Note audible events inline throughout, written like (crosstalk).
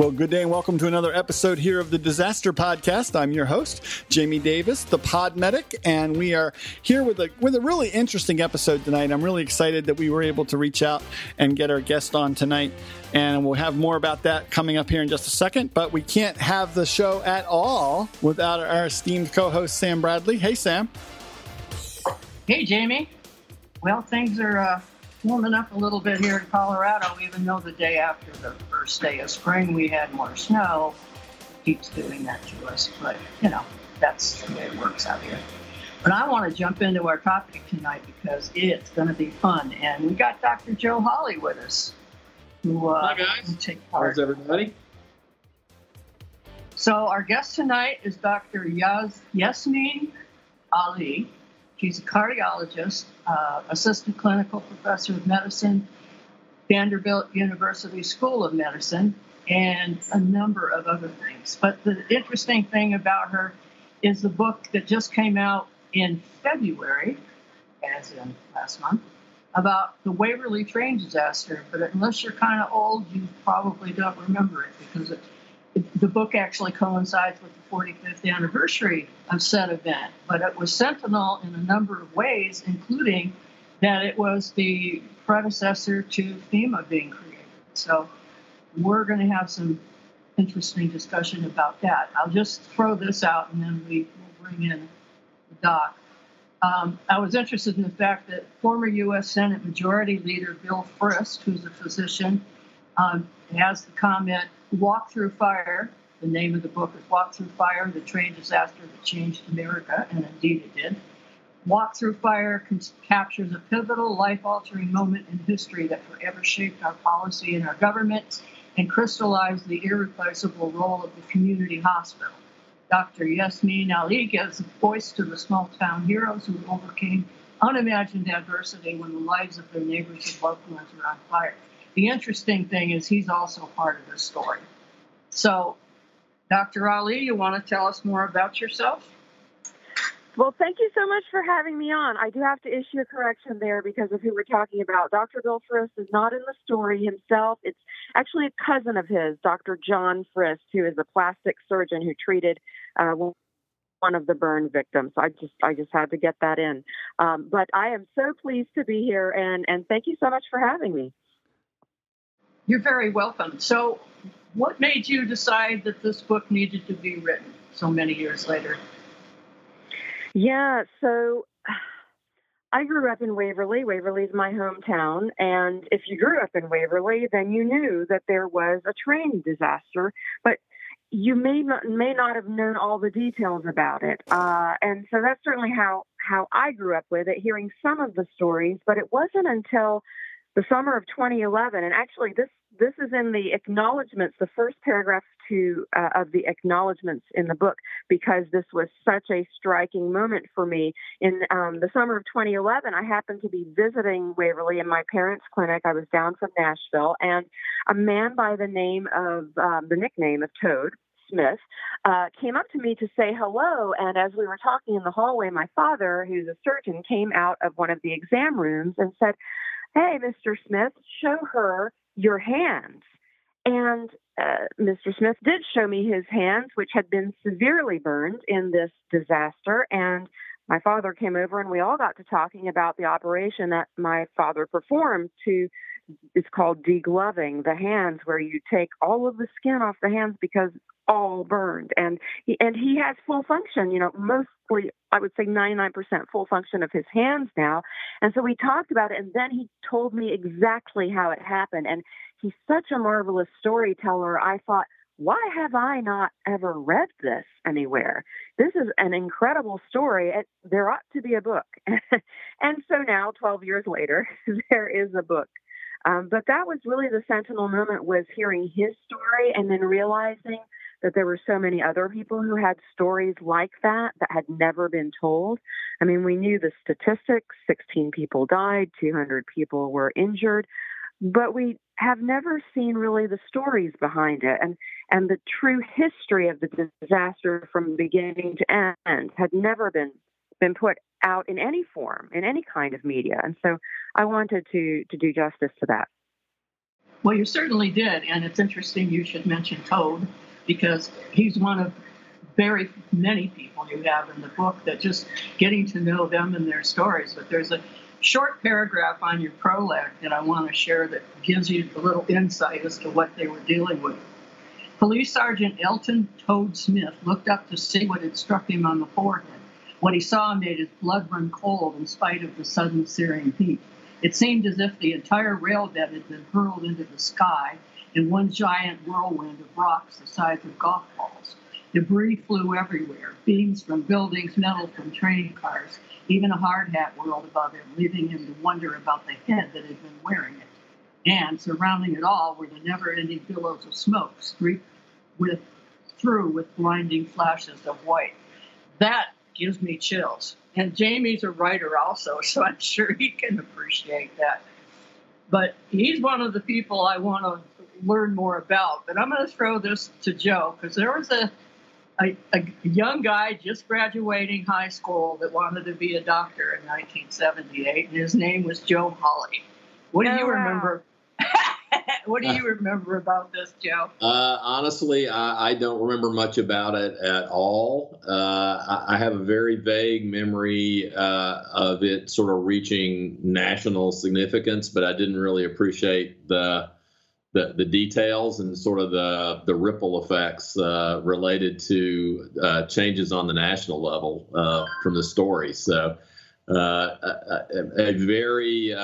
Well, good day and welcome to another episode here of the Disaster Podcast. I'm your host, Jamie Davis, the Pod Medic, and we are here with a with a really interesting episode tonight. I'm really excited that we were able to reach out and get our guest on tonight, and we'll have more about that coming up here in just a second. But we can't have the show at all without our esteemed co-host Sam Bradley. Hey, Sam. Hey, Jamie. Well, things are uh, warming up a little bit here in Colorado, even though the day after the first day of spring we had more snow. Keeps doing that to us, but you know, that's the way it works out here. But I want to jump into our topic tonight because it's going to be fun. And we got Dr. Joe Holly with us. Who, uh, Hi, guys. Take part. How's everybody? So, our guest tonight is Dr. Yaz- Yasmine Ali. She's a cardiologist, uh, assistant clinical professor of medicine, Vanderbilt University School of Medicine, and a number of other things. But the interesting thing about her is the book that just came out in February, as in last month, about the Waverly train disaster. But unless you're kind of old, you probably don't remember it because it the book actually coincides with the 45th anniversary of said event, but it was sentinel in a number of ways, including that it was the predecessor to FEMA being created. So we're going to have some interesting discussion about that. I'll just throw this out and then we will bring in the doc. Um, I was interested in the fact that former U.S. Senate Majority Leader Bill Frist, who's a physician, um, has the comment Walk Through Fire. The name of the book is Walk Through Fire The Train Disaster That Changed America, and indeed it did. Walk Through Fire captures a pivotal, life altering moment in history that forever shaped our policy and our government and crystallized the irreplaceable role of the community hospital. Dr. Yasmine Ali gives voice to the small town heroes who overcame unimagined adversity when the lives of their neighbors and loved ones were on fire. The interesting thing is he's also part of this story. So, Dr. Ali, you want to tell us more about yourself? Well, thank you so much for having me on. I do have to issue a correction there because of who we're talking about. Dr. Bill Frist is not in the story himself. It's actually a cousin of his, Dr. John Frist, who is a plastic surgeon who treated uh, one of the burn victims. I just I just had to get that in. Um, but I am so pleased to be here, and and thank you so much for having me. You're very welcome. So, what made you decide that this book needed to be written so many years later? Yeah, so I grew up in Waverly. Waverly is my hometown. And if you grew up in Waverly, then you knew that there was a train disaster, but you may not, may not have known all the details about it. Uh, and so that's certainly how, how I grew up with it, hearing some of the stories. But it wasn't until the summer of 2011, and actually this this is in the acknowledgments, the first paragraph to uh, of the acknowledgments in the book, because this was such a striking moment for me. In um, the summer of 2011, I happened to be visiting Waverly in my parents' clinic. I was down from Nashville, and a man by the name of um, the nickname of Toad. Smith uh, came up to me to say hello. And as we were talking in the hallway, my father, who's a surgeon, came out of one of the exam rooms and said, Hey, Mr. Smith, show her your hands. And uh, Mr. Smith did show me his hands, which had been severely burned in this disaster. And my father came over and we all got to talking about the operation that my father performed to it's called degloving the hands where you take all of the skin off the hands because all burned. And he and he has full function you know mostly i would say 99% full function of his hands now. And so we talked about it and then he told me exactly how it happened. And he's such a marvelous storyteller. I thought why have I not ever read this anywhere? This is an incredible story. There ought to be a book. (laughs) and so now, 12 years later, (laughs) there is a book. Um, but that was really the sentinel moment was hearing his story and then realizing that there were so many other people who had stories like that that had never been told. I mean, we knew the statistics 16 people died, 200 people were injured, but we have never seen really the stories behind it and and the true history of the disaster from beginning to end had never been been put out in any form in any kind of media and so i wanted to to do justice to that Well, you certainly did, and it's interesting you should mention Toad because he's one of very many people you have in the book that just getting to know them and their stories. But there's a short paragraph on your prologue that I want to share that gives you a little insight as to what they were dealing with. Police Sergeant Elton Toad Smith looked up to see what had struck him on the forehead. What he saw made his blood run cold in spite of the sudden searing heat. It seemed as if the entire rail bed had been hurled into the sky in one giant whirlwind of rocks the size of golf balls. Debris flew everywhere beams from buildings, metal from train cars. Even a hard hat whirled above him, leaving him to wonder about the head that had been wearing it. And surrounding it all were the never ending billows of smoke, streaked with, through with blinding flashes of white. That gives me chills. And Jamie's a writer also, (laughs) so I'm sure he can appreciate that. But he's one of the people I want to learn more about. But I'm going to throw this to Joe because there was a a, a, young guy just graduating high school that wanted to be a doctor in 1978, and his name was Joe Holly. What do oh, you remember? Wow. (laughs) what do you remember about this, Joe? Uh, honestly, I, I, don't remember much about it at all. Uh, I, I, have a very vague memory uh, of it sort of reaching national significance, but I didn't really appreciate the the, the details and sort of the, the ripple effects uh, related to uh, changes on the national level uh, from the story. So, a, a, very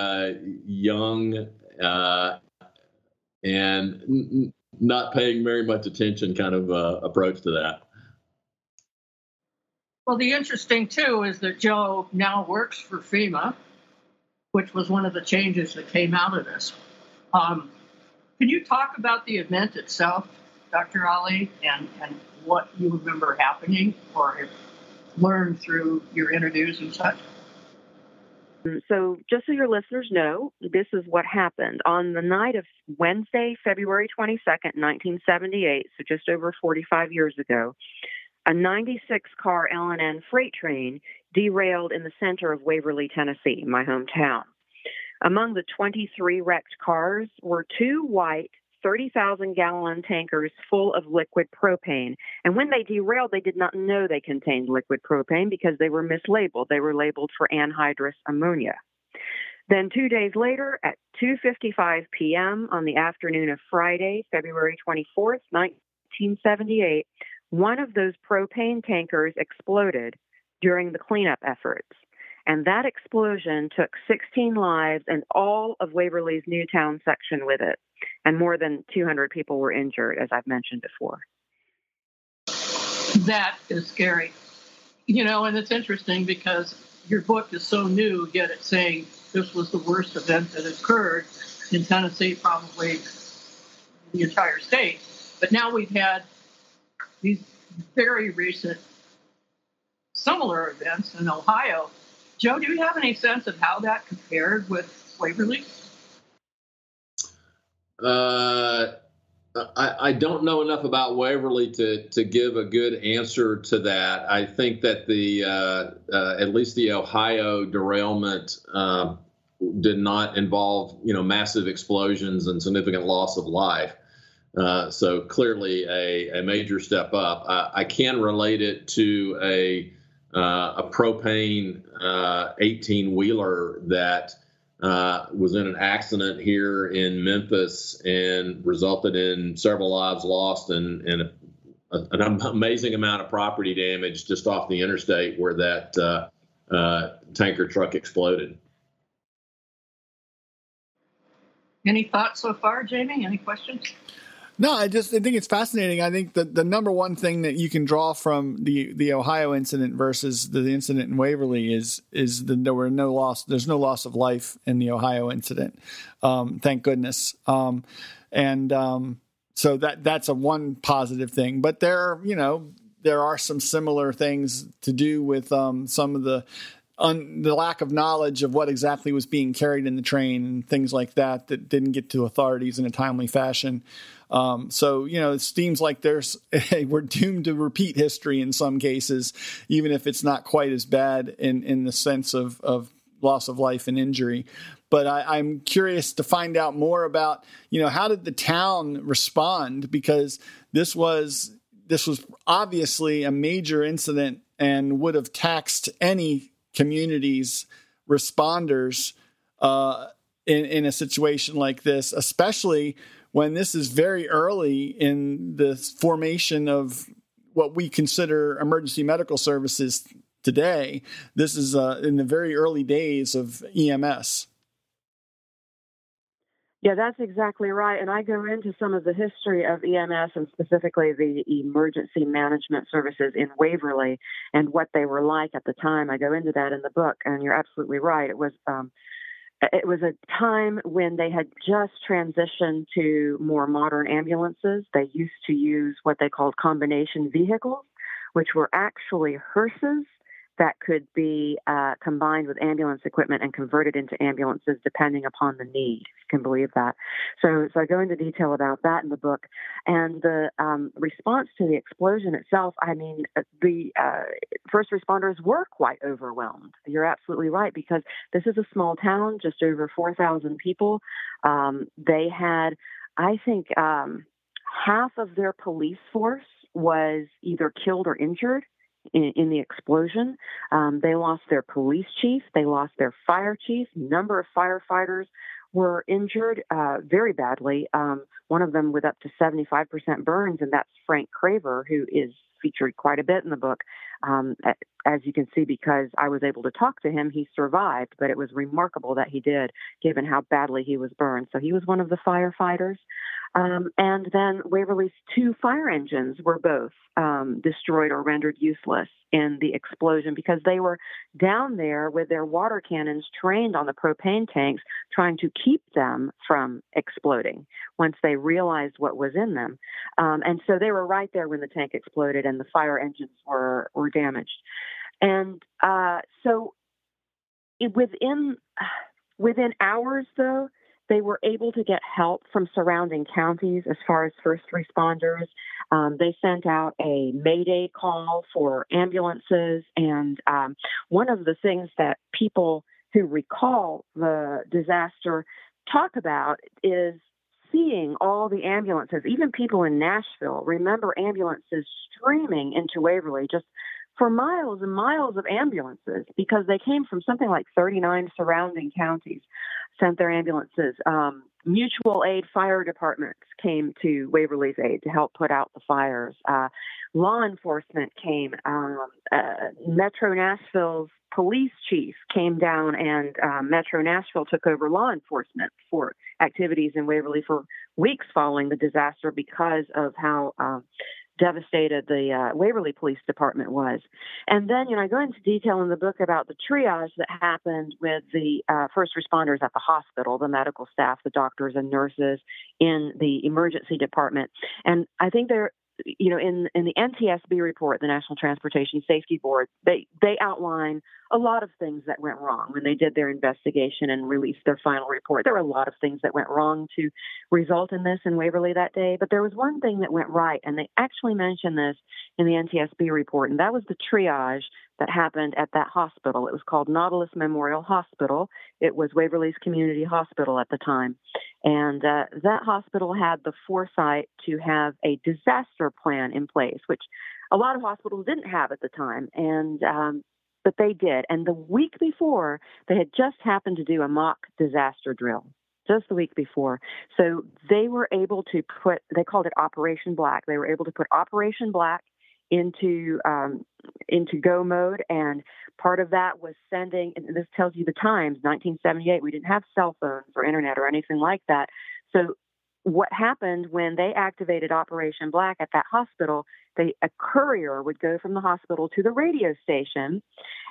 young uh, and n- not paying very much attention kind of approach to that. Well, the interesting too is that Joe now works for FEMA, which was one of the changes that came out of this. Um, can you talk about the event itself, Dr. Ali, and, and what you remember happening or learned through your interviews and such? Um, so, just so your listeners know, this is what happened. On the night of Wednesday, February 22nd, 1978, so just over 45 years ago, a 96 car L&N freight train derailed in the center of Waverly, Tennessee, my hometown. Among the 23 wrecked cars were two white 30,000 gallon tankers full of liquid propane. And when they derailed, they did not know they contained liquid propane because they were mislabeled. They were labeled for anhydrous ammonia. Then 2 days later at 2:55 p.m. on the afternoon of Friday, February 24th, 1978, one of those propane tankers exploded during the cleanup efforts. And that explosion took 16 lives and all of Waverly's Newtown section with it. And more than 200 people were injured, as I've mentioned before. That is scary. You know, and it's interesting because your book is so new, yet it's saying this was the worst event that occurred in Tennessee, probably the entire state. But now we've had these very recent similar events in Ohio Joe, do you have any sense of how that compared with Waverly? Uh, I, I, don't know enough about Waverly to, to give a good answer to that. I think that the uh, uh, at least the Ohio derailment uh, did not involve you know massive explosions and significant loss of life. Uh, so clearly a, a major step up. I, I can relate it to a uh, a propane 18 uh, wheeler that uh, was in an accident here in Memphis and resulted in several lives lost and, and a, a, an amazing amount of property damage just off the interstate where that uh, uh, tanker truck exploded. Any thoughts so far, Jamie? Any questions? No, I just I think it's fascinating. I think the the number one thing that you can draw from the the Ohio incident versus the incident in Waverly is is that there were no loss. There's no loss of life in the Ohio incident. Um, thank goodness. Um, and um, so that that's a one positive thing. But there, you know, there are some similar things to do with um, some of the on the lack of knowledge of what exactly was being carried in the train and things like that that didn't get to authorities in a timely fashion. Um, so you know, it seems like there's (laughs) we're doomed to repeat history in some cases, even if it's not quite as bad in in the sense of of loss of life and injury. But I, I'm curious to find out more about, you know, how did the town respond? Because this was this was obviously a major incident and would have taxed any community's responders uh, in in a situation like this, especially when this is very early in the formation of what we consider emergency medical services today. This is uh, in the very early days of EMS. Yeah, that's exactly right. And I go into some of the history of EMS and specifically the emergency management services in Waverly and what they were like at the time. I go into that in the book, and you're absolutely right. It was um, Uh, it was a time when they had just transitioned to more modern ambulances. They used to use what they called combination vehicles, which were actually hearses that could be uh, combined with ambulance equipment and converted into ambulances depending upon the need. If you can believe that. So, so I go into detail about that in the book, and the um, response to the explosion itself. I mean, uh, the uh, first responders were quite overwhelmed. You're absolutely right because this is a small town, just over four thousand people. Um, they had, I think, um, half of their police force was either killed or injured in, in the explosion. Um, they lost their police chief, they lost their fire chief. Number of firefighters were injured uh, very badly. Um, one of them with up to 75% burns, and that's Frank Craver, who is featured quite a bit in the book. Um, as you can see, because I was able to talk to him, he survived, but it was remarkable that he did, given how badly he was burned. So he was one of the firefighters. Um, and then Waverly's two fire engines were both um, destroyed or rendered useless in the explosion because they were down there with their water cannons trained on the propane tanks, trying to keep them from exploding once they realized what was in them. Um, and so they were right there when the tank exploded and the fire engines were, were damaged. And uh, so within within hours, though, they were able to get help from surrounding counties as far as first responders. Um, they sent out a mayday call for ambulances. And um, one of the things that people who recall the disaster talk about is seeing all the ambulances, even people in Nashville remember ambulances streaming into Waverly just for miles and miles of ambulances because they came from something like 39 surrounding counties sent their ambulances. Um, mutual aid fire departments came to Waverly's aid to help put out the fires. Uh, law enforcement came. Um, uh, Metro Nashville's police chief came down, and uh, Metro Nashville took over law enforcement for activities in Waverly for weeks following the disaster because of how um, devastated the uh, Waverly Police Department was. And then, you know, I go into detail in the book about the triage that happened with the uh, first responders at the hospital, the medical staff, the doctors and nurses in the emergency department. And I think there you know, in in the NTSB report, the National Transportation Safety Board, they they outline a lot of things that went wrong when they did their investigation and released their final report. There were a lot of things that went wrong to result in this in Waverly that day, but there was one thing that went right, and they actually mentioned this in the NTSB report, and that was the triage that happened at that hospital. It was called Nautilus Memorial Hospital. It was Waverly's community hospital at the time. And uh, that hospital had the foresight to have a disaster plan in place, which a lot of hospitals didn't have at the time. And um, but they did. And the week before, they had just happened to do a mock disaster drill just the week before. So they were able to put, they called it Operation Black. They were able to put Operation Black into um, into go mode, and part of that was sending. And this tells you the times, 1978. We didn't have cell phones or internet or anything like that. So what happened when they activated Operation Black at that hospital? They a courier would go from the hospital to the radio station,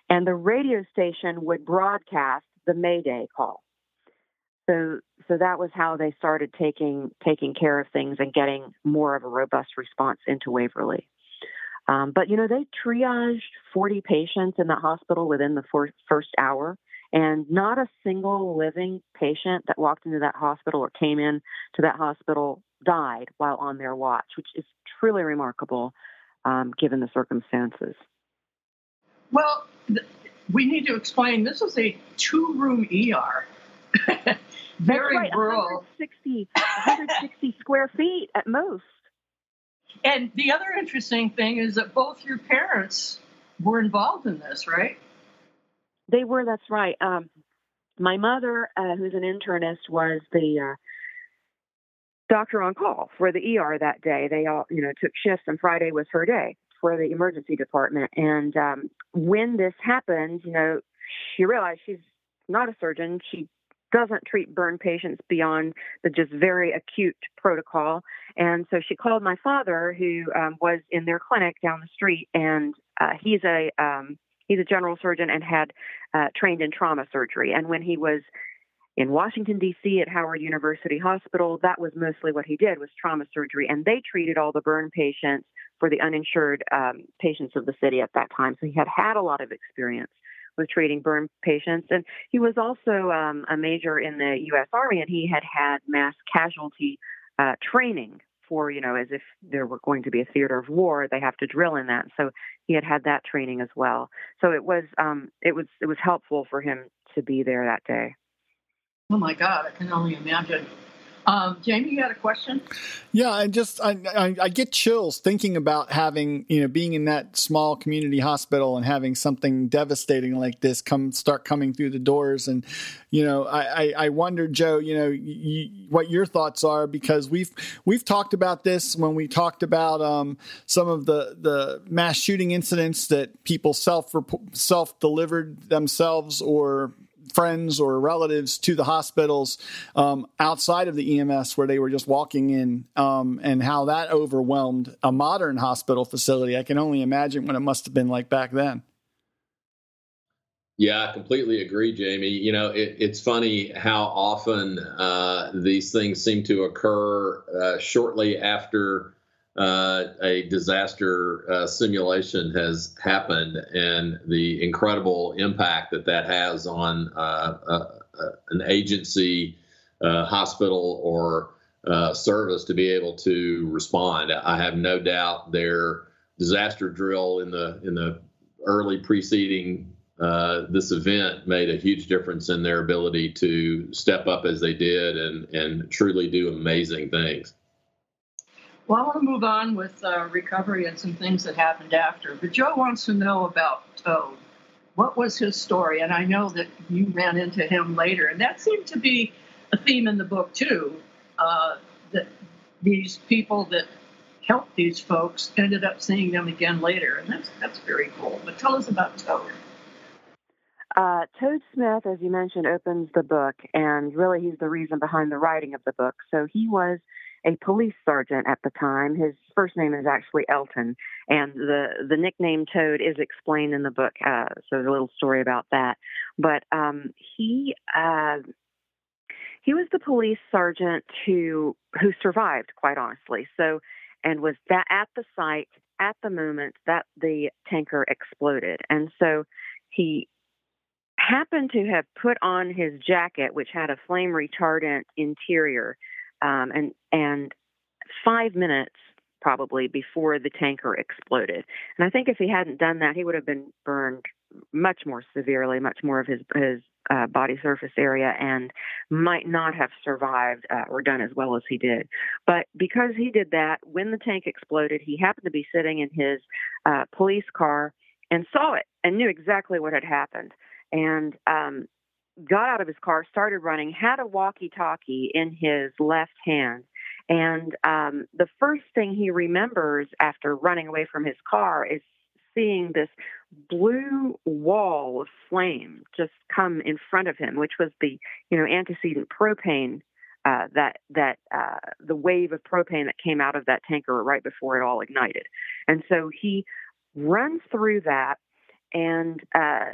and the radio station would broadcast the Mayday call. So so that was how they started taking taking care of things and getting more of a robust response into Waverly. Um, but you know, they triaged 40 patients in the hospital within the first hour, and not a single living patient that walked into that hospital or came in to that hospital died while on their watch, which is truly remarkable um, given the circumstances. Well, we need to explain this is a two room ER. (laughs) Very right, rural. 160, 160 square feet at most. And the other interesting thing is that both your parents were involved in this, right? They were, that's right. Um, my mother, uh, who's an internist, was the uh, doctor on call for the ER that day. They all, you know, took shifts, and Friday was her day for the emergency department. And um, when this happened, you know, she realized she's not a surgeon. She doesn't treat burn patients beyond the just very acute protocol. And so she called my father, who um, was in their clinic down the street, and uh, he's a um, he's a general surgeon and had uh, trained in trauma surgery. And when he was in Washington D.C. at Howard University Hospital, that was mostly what he did was trauma surgery, and they treated all the burn patients for the uninsured um, patients of the city at that time. So he had had a lot of experience with treating burn patients, and he was also um, a major in the U.S. Army, and he had had mass casualty uh, training for you know as if there were going to be a theater of war they have to drill in that so he had had that training as well so it was um it was it was helpful for him to be there that day Oh my God, I can only imagine. Um, Jamie, you had a question? Yeah, I just I, I, I get chills thinking about having you know being in that small community hospital and having something devastating like this come start coming through the doors, and you know I I, I wonder, Joe, you know you, what your thoughts are because we've we've talked about this when we talked about um, some of the the mass shooting incidents that people self self delivered themselves or friends or relatives to the hospitals um, outside of the EMS where they were just walking in, um, and how that overwhelmed a modern hospital facility. I can only imagine what it must have been like back then. Yeah, I completely agree, Jamie. You know, it, it's funny how often uh, these things seem to occur uh, shortly after uh, a disaster uh, simulation has happened and the incredible impact that that has on uh, uh an agency, uh, hospital, or uh, service to be able to respond. I have no doubt their disaster drill in the in the early preceding this event made a huge difference in their ability to step up as they did and and truly do amazing things. Well, I want to move on with uh, recovery and some things that happened after. But Joe wants to know about Toad. What was his story? And I know that you ran into him later, and that seemed to be a theme in the book too. Uh, that these people that helped these folks ended up seeing them again later, and that's that's very cool. But tell us about Toad. Uh, Toad Smith, as you mentioned, opens the book, and really he's the reason behind the writing of the book. So he was a police sergeant at the time. His first name is actually Elton, and the the nickname Toad is explained in the book. Uh, so there's a little story about that. But um, he uh, he was the police sergeant who who survived, quite honestly. So and was that at the site at the moment that the tanker exploded, and so he happened to have put on his jacket, which had a flame retardant interior um, and and five minutes probably before the tanker exploded. And I think if he hadn't done that, he would have been burned much more severely, much more of his his uh, body surface area, and might not have survived uh, or done as well as he did. But because he did that, when the tank exploded, he happened to be sitting in his uh, police car and saw it and knew exactly what had happened. And um, got out of his car, started running, had a walkie talkie in his left hand. And um, the first thing he remembers after running away from his car is seeing this blue wall of flame just come in front of him, which was the you know antecedent propane uh, that that uh, the wave of propane that came out of that tanker right before it all ignited. And so he runs through that and uh,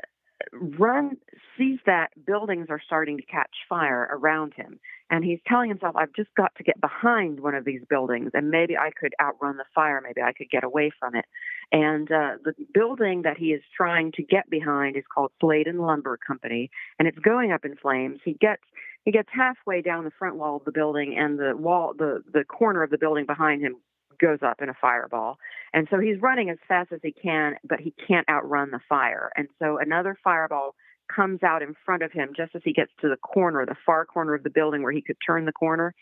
Run sees that buildings are starting to catch fire around him. And he's telling himself, I've just got to get behind one of these buildings and maybe I could outrun the fire. Maybe I could get away from it. And uh, the building that he is trying to get behind is called Slade and Lumber Company, and it's going up in flames. He gets he gets halfway down the front wall of the building, and the wall, the the corner of the building behind him goes up in a fireball. And so he's running as fast as he can, but he can't outrun the fire. And so another fireball comes out in front of him just as he gets to the corner, the far corner of the building where he could turn the corner.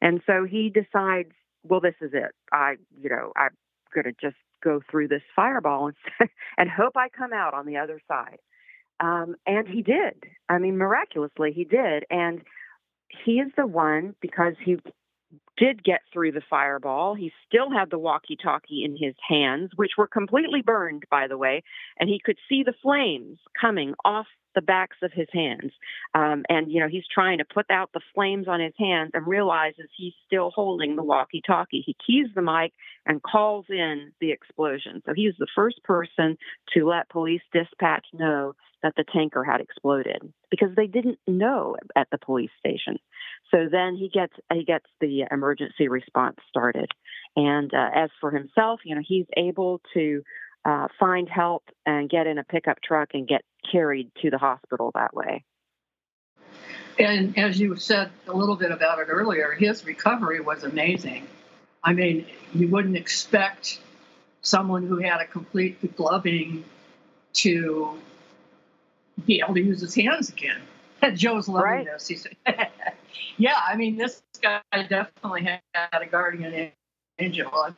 And so he decides, well, this is it. I, you know, I'm going to just go through this fireball and, (laughs) and hope I come out on the other side. Um, and he did. I mean, miraculously, he did. And he is the one because he did get through the fireball. He still had the walkie talkie in his hands, which were completely burned, by the way, and he could see the flames coming off the backs of his hands. Um, and, you know, he's trying to put out the flames on his hands and realizes he's still holding the walkie talkie. He keys the mic and calls in the explosion. So he's the first person to let police dispatch know that the tanker had exploded because they didn't know at the police station. So then he gets he gets the emergency response started, and uh, as for himself, you know, he's able to uh, find help and get in a pickup truck and get carried to the hospital that way. And as you said a little bit about it earlier, his recovery was amazing. I mean, you wouldn't expect someone who had a complete gloving to be able to use his hands again. (laughs) Joe's loving right. this. He said, (laughs) "Yeah, I mean, this guy definitely had a guardian angel. I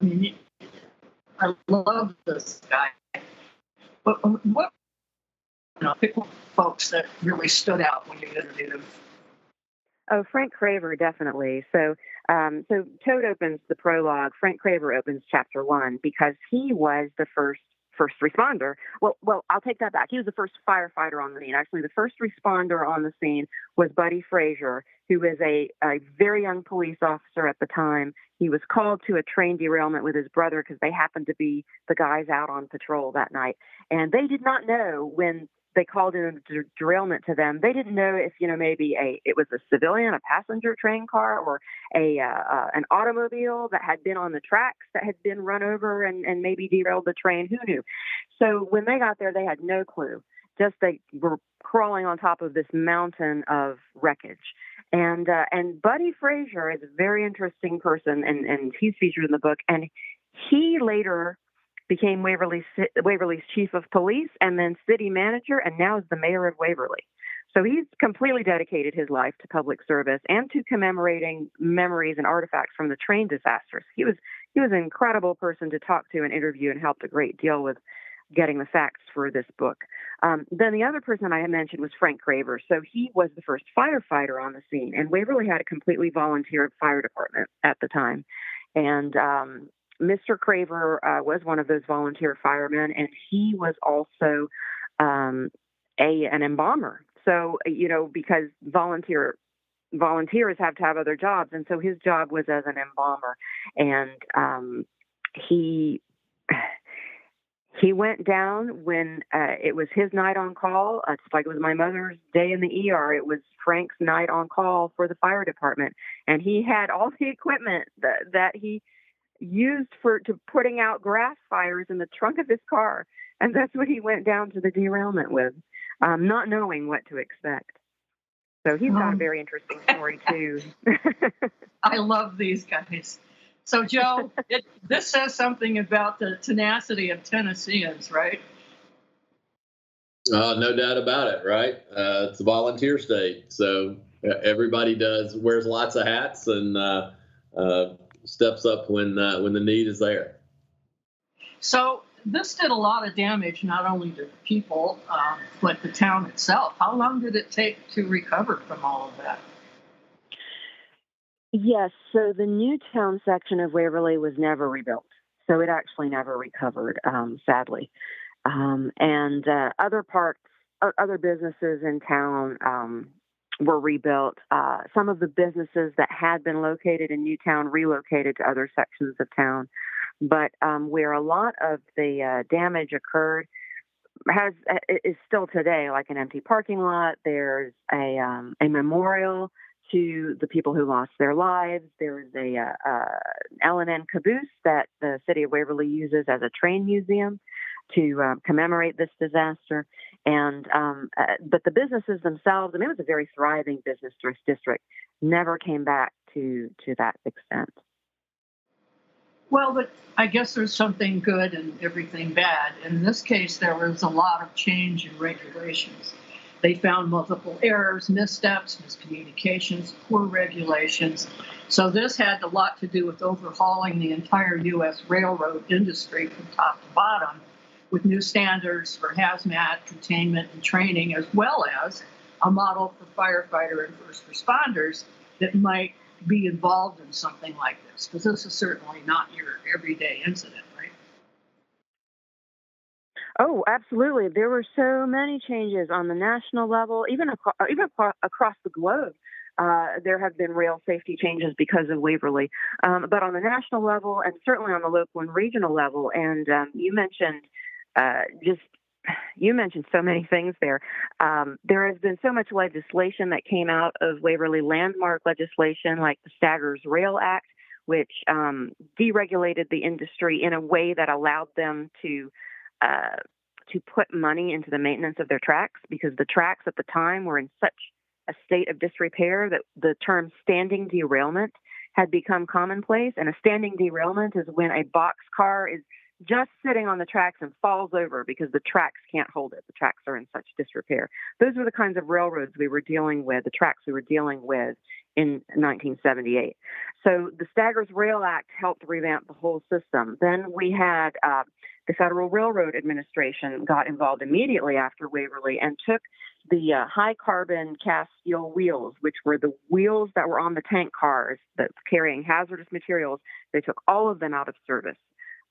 mean, I love this guy. But what you know, pick folks that really stood out when you interviewed him. Oh, Frank Craver, definitely. So, um, so Toad opens the prologue. Frank Craver opens chapter one because he was the first first responder. Well, well, I'll take that back. He was the first firefighter on the scene. Actually, the first responder on the scene was Buddy Frazier, who was a, a very young police officer at the time. He was called to a train derailment with his brother because they happened to be the guys out on patrol that night. And they did not know when they called in a derailment to them. They didn't know if you know maybe a it was a civilian, a passenger train car, or a uh, uh, an automobile that had been on the tracks that had been run over and and maybe derailed the train. Who knew? So when they got there, they had no clue. Just they were crawling on top of this mountain of wreckage. And uh, and Buddy Frazier is a very interesting person, and and he's featured in the book. And he later became Waverly, Waverly's chief of police and then city manager, and now is the mayor of Waverly. So he's completely dedicated his life to public service and to commemorating memories and artifacts from the train disasters. He was he was an incredible person to talk to and interview and helped a great deal with getting the facts for this book. Um, then the other person I mentioned was Frank Craver. So he was the first firefighter on the scene, and Waverly had a completely volunteer fire department at the time. And um, Mr. Craver uh, was one of those volunteer firemen, and he was also um, a an embalmer. So you know, because volunteer volunteers have to have other jobs, and so his job was as an embalmer, and um, he he went down when uh, it was his night on call. Uh, it's like it was my mother's day in the ER. It was Frank's night on call for the fire department, and he had all the equipment that, that he used for to putting out grass fires in the trunk of his car, and that's what he went down to the derailment with, um, not knowing what to expect. So he's got a very interesting story too. (laughs) I love these guys. So Joe, it, this says something about the tenacity of Tennesseans, right? Uh, no doubt about it, right? Uh, it's a volunteer state, so everybody does wears lots of hats and uh, uh steps up when uh, when the need is there. So this did a lot of damage, not only to people um, but the town itself. How long did it take to recover from all of that? Yes, so the new town section of Waverly was never rebuilt, so it actually never recovered, um, sadly. Um, and uh, other parts, other businesses in town um, were rebuilt. Uh, some of the businesses that had been located in Newtown relocated to other sections of town. But um, where a lot of the uh, damage occurred has uh, is still today, like an empty parking lot. There's a um, a memorial to the people who lost their lives. There is a uh, uh, L&N caboose that the city of Waverly uses as a train museum to uh, commemorate this disaster. And um, uh, but the businesses themselves, I mean, it was a very thriving business district. Never came back to to that extent. Well, but I guess there's something good and everything bad. In this case, there was a lot of change in regulations. They found multiple errors, missteps, miscommunications, poor regulations. So this had a lot to do with overhauling the entire U.S. railroad industry from top to bottom with new standards for hazmat, containment, and training, as well as a model for firefighter and first responders that might be involved in something like this, because this is certainly not your everyday incident? Oh, absolutely. There were so many changes on the national level, even across, even across the globe. Uh, there have been rail safety changes because of Waverly, um, but on the national level and certainly on the local and regional level. And um, you mentioned uh, just you mentioned so many things there. Um, there has been so much legislation that came out of Waverly landmark legislation, like the Staggers Rail Act, which um, deregulated the industry in a way that allowed them to uh, to put money into the maintenance of their tracks because the tracks at the time were in such a state of disrepair that the term standing derailment had become commonplace. And a standing derailment is when a box car is just sitting on the tracks and falls over because the tracks can't hold it. The tracks are in such disrepair. Those were the kinds of railroads we were dealing with, the tracks we were dealing with in 1978. So the Staggers Rail Act helped revamp the whole system. Then we had uh, the Federal Railroad Administration got involved immediately after Waverly and took the uh, high carbon cast steel wheels, which were the wheels that were on the tank cars that carrying hazardous materials. They took all of them out of service.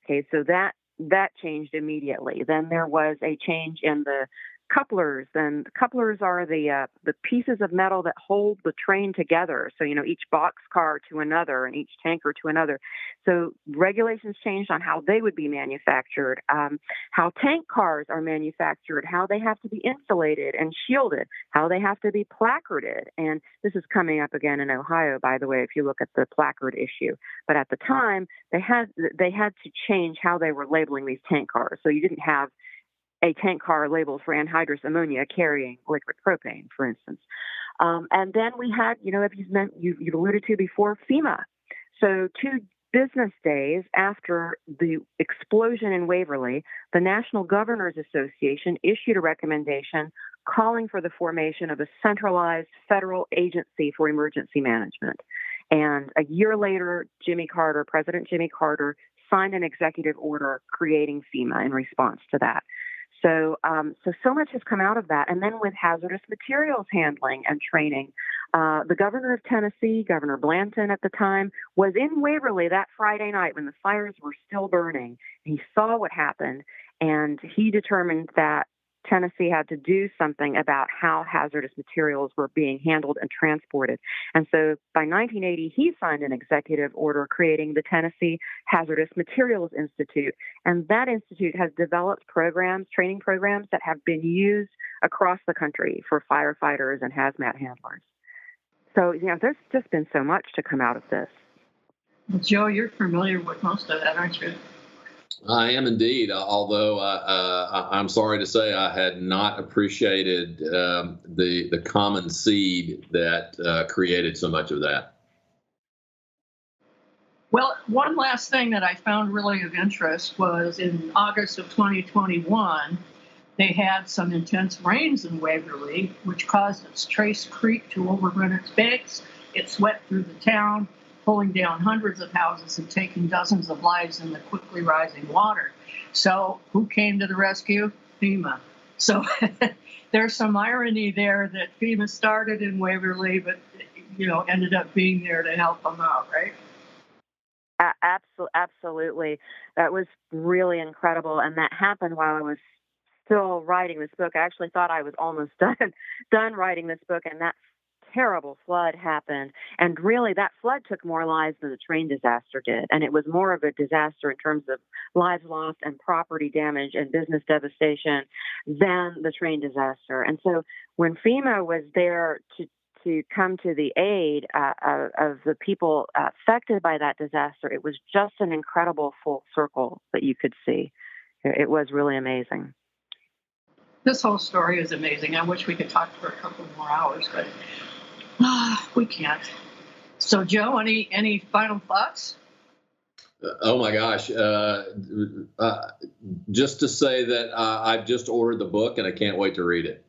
Okay, so that that changed immediately. Then there was a change in the couplers and couplers are the uh, the pieces of metal that hold the train together. So you know each box car to another and each tanker to another. So regulations changed on how they would be manufactured um, how tank cars are manufactured how they have to be insulated and shielded how they have to be placarded. And this is coming up again in ohio by the way if you look at the placard issue. But at the time they had they had to change how they were labeling these tank cars. So you didn't have a tank car labeled for anhydrous ammonia carrying liquid propane, for instance. Um, and then we had, you know, if you've, meant, you, you've alluded to before, FEMA. So two business days after the explosion in Waverly, the National Governors Association issued a recommendation calling for the formation of a centralized federal agency for emergency management. And a year later, Jimmy Carter, President Jimmy Carter, signed an executive order creating FEMA in response to that. So, um, so so much has come out of that. And then with hazardous materials handling and training, uh, the governor of Tennessee, Governor Blanton at the time, was in Waverly that Friday night when the fires were still burning. He saw what happened, and he determined that Tennessee had to do something about how hazardous materials were being handled and transported. And so by 1980, he signed an executive order creating the Tennessee Hazardous Materials Institute. And that institute has developed programs, training programs that have been used across the country for firefighters and hazmat handlers. So, you know, there's just been so much to come out of this. Joe, you're familiar with most of that, aren't you? I am indeed, uh, although uh, uh, I'm sorry to say I had not appreciated um, the the common seed that uh, created so much of that. Well, one last thing that I found really of interest was in August of 2021, they had some intense rains in Waverly, which caused its Trace Creek to overrun its banks. It swept through the town pulling down hundreds of houses and taking dozens of lives in the quickly rising water. So, who came to the rescue? FEMA. So, (laughs) there's some irony there that FEMA started in Waverly, but you know ended up being there to help them out, right? Absolutely. That was really incredible, and that happened while I was still writing this book. I actually thought I was almost (laughs) done done writing this book, and that terrible flood happened. And really, that flood took more lives than the train disaster did. And it was more of a disaster in terms of lives lost and property damage and business devastation than the train disaster. And so when FEMA was there to to come to the aid uh, of, of, the people affected by that disaster, it was just an incredible full circle that you could see. It was really amazing. This whole story is amazing. I wish we could talk for a couple more hours, but (sighs) we can't. So, Joe, any any final thoughts? Oh my gosh! Uh, uh, just to say that uh, I've just ordered the book and I can't wait to read it.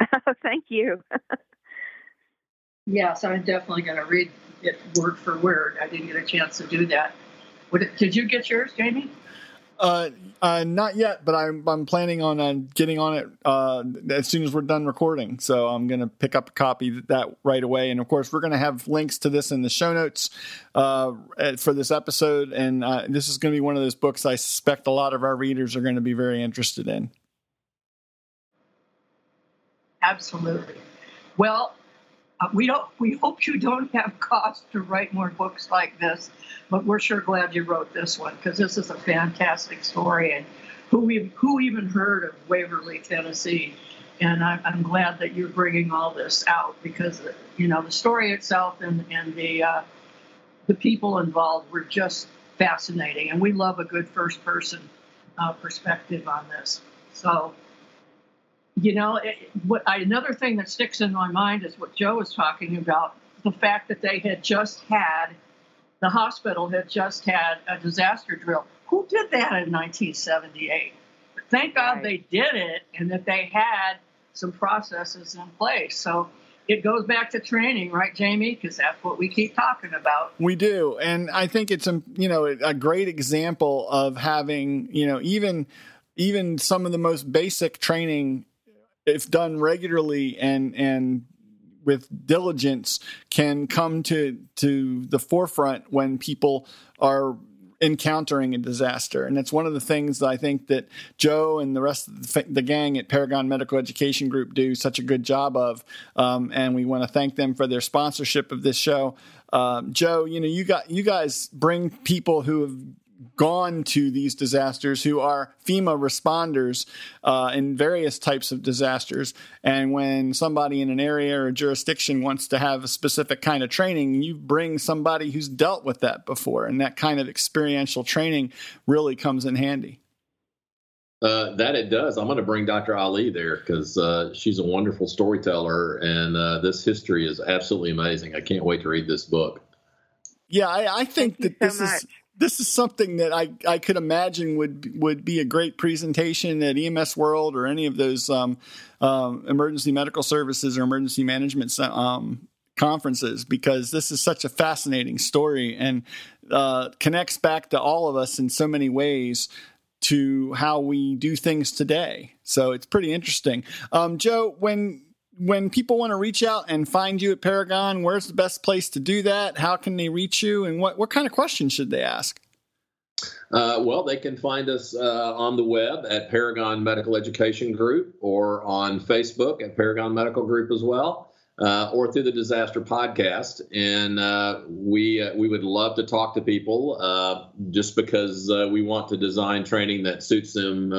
Oh, (laughs) thank you. (laughs) yes, I'm definitely going to read it word for word. I didn't get a chance to do that. It, did you get yours, Jamie? Uh, uh, not yet, but I'm I'm planning on uh, getting on it uh, as soon as we're done recording. So I'm going to pick up a copy that right away, and of course we're going to have links to this in the show notes uh, for this episode. And uh, this is going to be one of those books I suspect a lot of our readers are going to be very interested in. Absolutely. Well, uh, we don't. We hope you don't have (laughs) cost to write more books like this, but we're sure glad you wrote this one because this is a fantastic story. And who we who even heard of Waverly, Tennessee? And I'm, I'm glad that you're bringing all this out because you know the story itself and and the uh, the people involved were just fascinating, and we love a good first person uh, perspective on this. So you know, it, what I, another thing that sticks in my mind is what Joe was talking about the fact that they had just had, the hospital had just had a disaster drill. Who did that in 1978? But thank God right. they did it and that they had some processes in place. So it goes back to training, right, Jamie? Because that's what we keep talking about. We do, and I think it's a you know a great example of having you know even even some of the most basic training if done regularly and and with diligence can come to to the forefront when people are encountering a disaster. And it's one of the things that i think that joe and the rest of the, the gang at paragon medical education group do such a good job of um, and we want to thank them for their sponsorship of this show. Um, joe you know you got you guys bring people who have gone to these disasters who are FEMA responders uh, in various types of disasters. And when somebody in an area or jurisdiction wants to have a specific kind of training, you bring somebody who's dealt with that before. And that kind of experiential training really comes in handy. Uh, that it does. I'm going to bring Dr. Ali there because uh, she's a wonderful storyteller, and uh, this history is absolutely amazing. I can't wait to read this book. Yeah, I, I think Thank that this so is this is something that I, I could imagine would would be a great presentation at EMS World or any of those um, um, emergency medical services or emergency management um, conferences because this is such a fascinating story and uh, connects back to all of us in so many ways to how we do things today. So it's pretty interesting. Um, Joe, when when people want to reach out and find you at Paragon, where's the best place to do that? How can they reach you? And what, what kind of questions should they ask? Uh, well, they can find us uh, on the web at Paragon Medical Education Group or on Facebook at Paragon Medical Group as well, uh, or through the Disaster Podcast. And uh, we uh, we would love to talk to people uh, just because we want to design training that suits them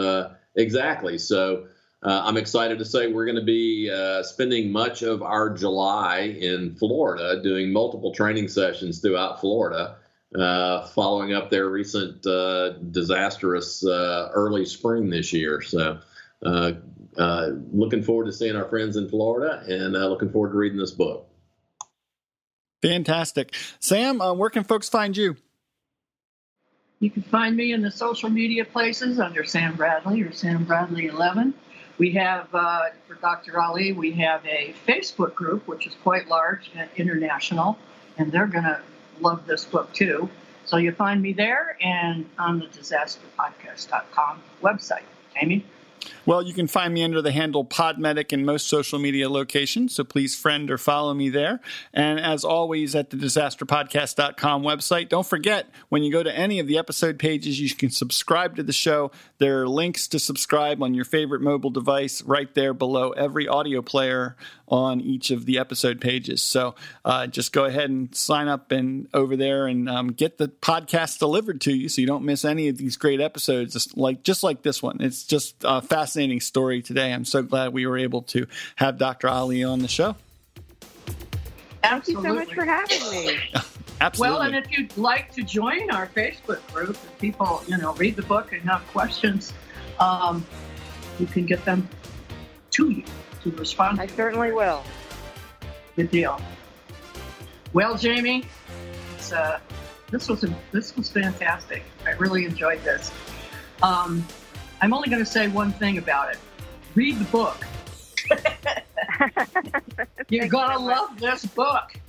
exactly. So uh, I'm excited to say we're going to be uh, spending much of our July in Florida doing multiple training sessions throughout Florida, uh, following up their recent uh, disastrous uh, early spring this year. So, uh, looking forward to seeing our friends in Florida and looking forward to reading this book. Fantastic. Sam, where can folks find you? You can find me in the social media places under Sam Bradley or Sam Bradley 11. We have, uh, for Dr. Ali, we have a Facebook group, which is quite large and international, and they're going to love this book too. So you find me there and on the disasterpodcast.com website. Jamie? Well, you can find me under the handle Podmedic in most social media locations, so please friend or follow me there. And as always, at the disasterpodcast.com website, don't forget when you go to any of the episode pages, you can subscribe to the show. There are links to subscribe on your favorite mobile device right there below every audio player on each of the episode pages. So uh, just go ahead and sign up and over there and um, get the podcast delivered to you, so you don't miss any of these great episodes. Just like just like this one, it's just a fascinating story today. I'm so glad we were able to have Dr. Ali on the show. Thank you so much for having me. (laughs) Absolutely. Well, and if you'd like to join our Facebook group, if people, you know, read the book and have questions, um, you can get them to you to respond. I certainly will. Good deal. Well, Jamie, it's uh, this was a, this was fantastic. I really enjoyed this. Um, I'm only going to say one thing about it. Read the book. (laughs) You're going to love this book.